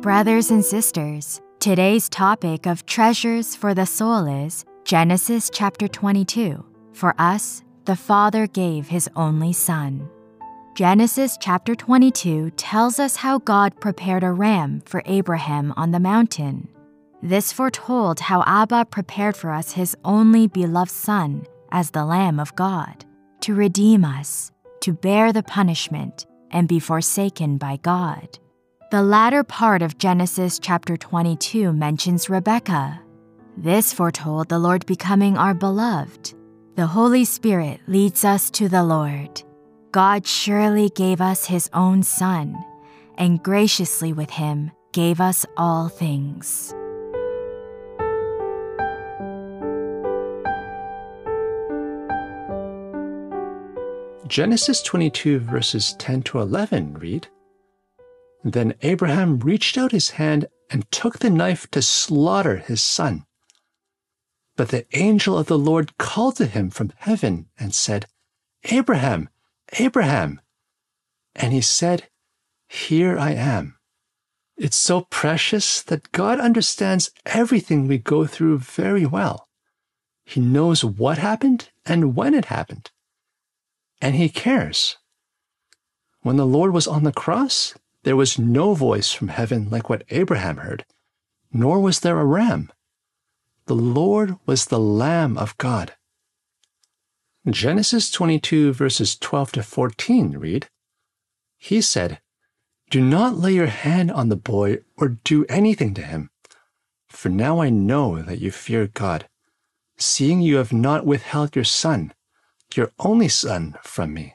Brothers and sisters, today's topic of treasures for the soul is Genesis chapter 22. For us, the Father gave his only Son. Genesis chapter 22 tells us how God prepared a ram for Abraham on the mountain. This foretold how Abba prepared for us his only beloved Son as the Lamb of God, to redeem us, to bear the punishment, and be forsaken by God. The latter part of Genesis chapter 22 mentions Rebekah. This foretold the Lord becoming our beloved. The Holy Spirit leads us to the Lord. God surely gave us his own Son, and graciously with him gave us all things. Genesis 22, verses 10 to 11 read then Abraham reached out his hand and took the knife to slaughter his son. But the angel of the Lord called to him from heaven and said, Abraham, Abraham. And he said, Here I am. It's so precious that God understands everything we go through very well. He knows what happened and when it happened. And He cares. When the Lord was on the cross, there was no voice from heaven like what Abraham heard, nor was there a ram. The Lord was the Lamb of God. Genesis 22, verses 12 to 14 read He said, Do not lay your hand on the boy or do anything to him, for now I know that you fear God, seeing you have not withheld your son, your only son, from me.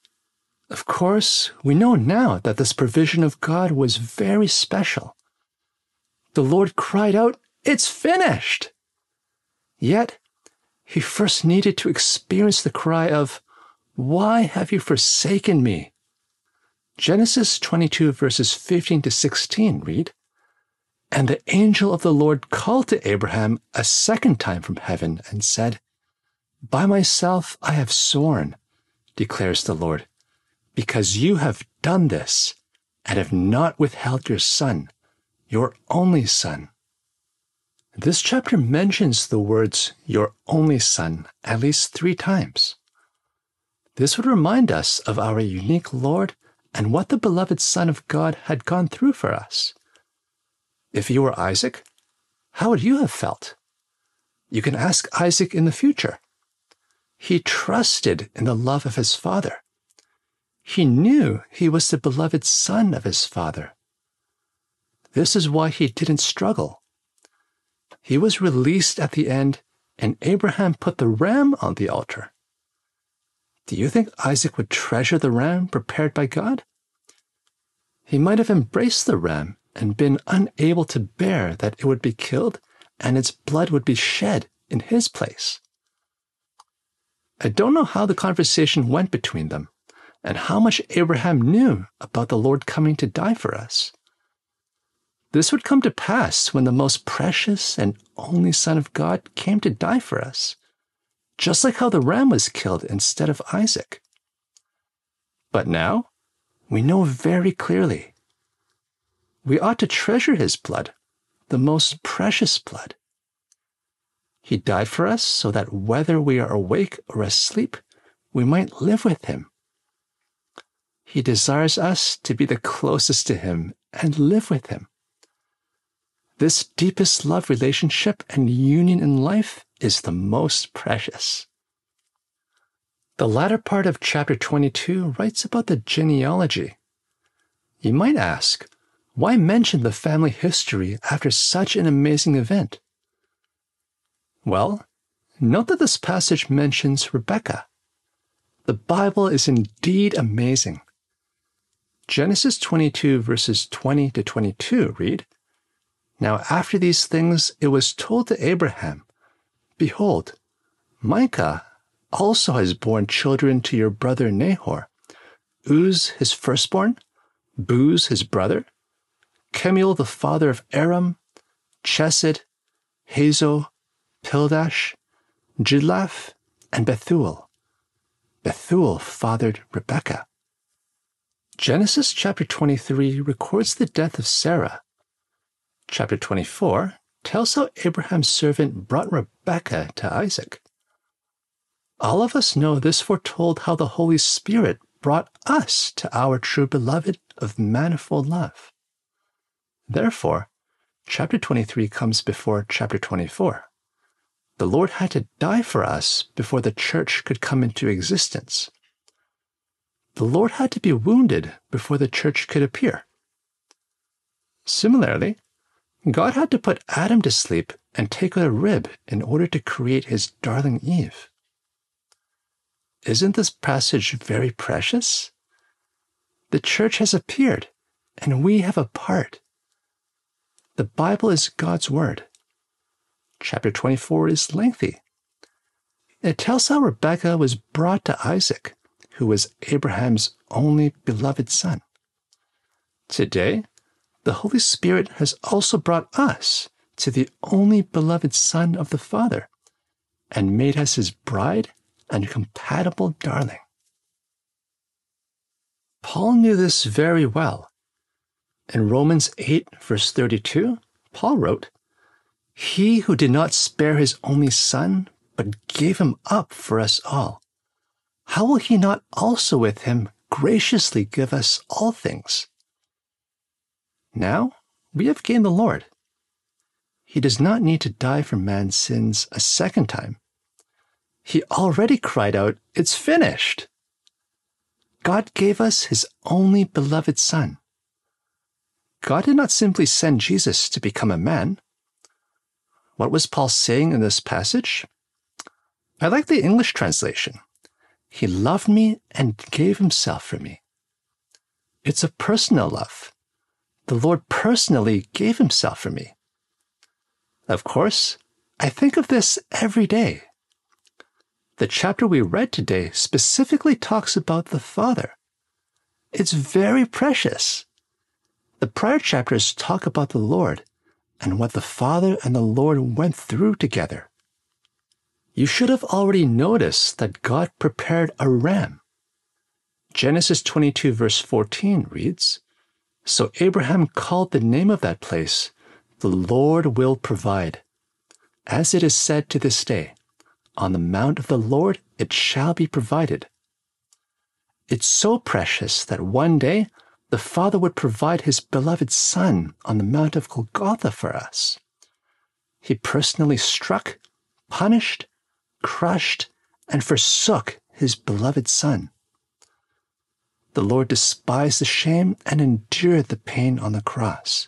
Of course, we know now that this provision of God was very special. The Lord cried out, It's finished! Yet, he first needed to experience the cry of, Why have you forsaken me? Genesis 22, verses 15 to 16 read, And the angel of the Lord called to Abraham a second time from heaven and said, By myself I have sworn, declares the Lord because you have done this and have not withheld your son, your only son. This chapter mentions the words, your only son, at least three times. This would remind us of our unique Lord and what the beloved Son of God had gone through for us. If you were Isaac, how would you have felt? You can ask Isaac in the future. He trusted in the love of his father. He knew he was the beloved son of his father. This is why he didn't struggle. He was released at the end, and Abraham put the ram on the altar. Do you think Isaac would treasure the ram prepared by God? He might have embraced the ram and been unable to bear that it would be killed and its blood would be shed in his place. I don't know how the conversation went between them, and how much Abraham knew about the Lord coming to die for us. This would come to pass when the most precious and only Son of God came to die for us, just like how the ram was killed instead of Isaac. But now, we know very clearly. We ought to treasure his blood, the most precious blood. He died for us so that whether we are awake or asleep, we might live with him. He desires us to be the closest to Him and live with Him. This deepest love relationship and union in life is the most precious. The latter part of chapter 22 writes about the genealogy. You might ask, why mention the family history after such an amazing event? Well, note that this passage mentions Rebekah. The Bible is indeed amazing. Genesis 22, verses 20 to 22 read Now, after these things, it was told to Abraham, Behold, Milcah also has borne children to your brother Nahor Uz his firstborn, Buz his brother, Kemuel the father of Aram, Chesed, Hazo, Pildash, Jidlaph, and Bethuel. Bethuel fathered Rebekah. Genesis chapter 23 records the death of Sarah. Chapter 24 tells how Abraham's servant brought Rebekah to Isaac. All of us know this foretold how the Holy Spirit brought us to our true beloved of manifold love. Therefore, chapter 23 comes before chapter 24. The Lord had to die for us before the church could come into existence. The Lord had to be wounded before the church could appear. Similarly, God had to put Adam to sleep and take out a rib in order to create his darling Eve. Isn't this passage very precious? The church has appeared, and we have a part. The Bible is God's Word. Chapter 24 is lengthy. It tells how Rebekah was brought to Isaac, who was Abraham's only beloved son. Today, the Holy Spirit has also brought us to the only beloved Son of the Father and made us his bride and compatible darling. Paul knew this very well. In Romans 8, verse 32, Paul wrote, He who did not spare his only Son, but gave him up for us all, how will he not also with him graciously give us all things? Now we have gained the Lord. He does not need to die for man's sins a second time he already cried out, It's finished! God gave us his only beloved Son. God did not simply send Jesus to become a man. What was Paul saying in this passage? I like the English translation. He loved me and gave himself for me. It's a personal love. The Lord personally gave himself for me. Of course, I think of this every day. The chapter we read today specifically talks about the Father. It's very precious. The prior chapters talk about the Lord and what the Father and the Lord went through together. You should have already noticed that God prepared a ram. Genesis 22, verse 14 reads So Abraham called the name of that place, The Lord will provide, as it is said to this day. On the mount of the Lord it shall be provided. It's so precious that one day the Father would provide his beloved Son on the Mount of Golgotha for us. He personally struck, punished, crushed, and forsook his beloved Son. The Lord despised the shame and endured the pain on the cross.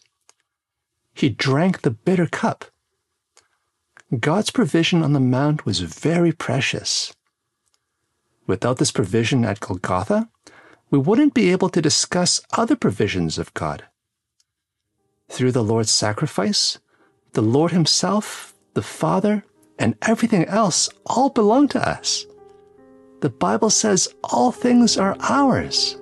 He drank the bitter cup God's provision on the mount was very precious. Without this provision at Golgotha, we wouldn't be able to discuss other provisions of God. Through the Lord's sacrifice, the Lord Himself, the Father, and everything else all belong to us. The Bible says all things are ours.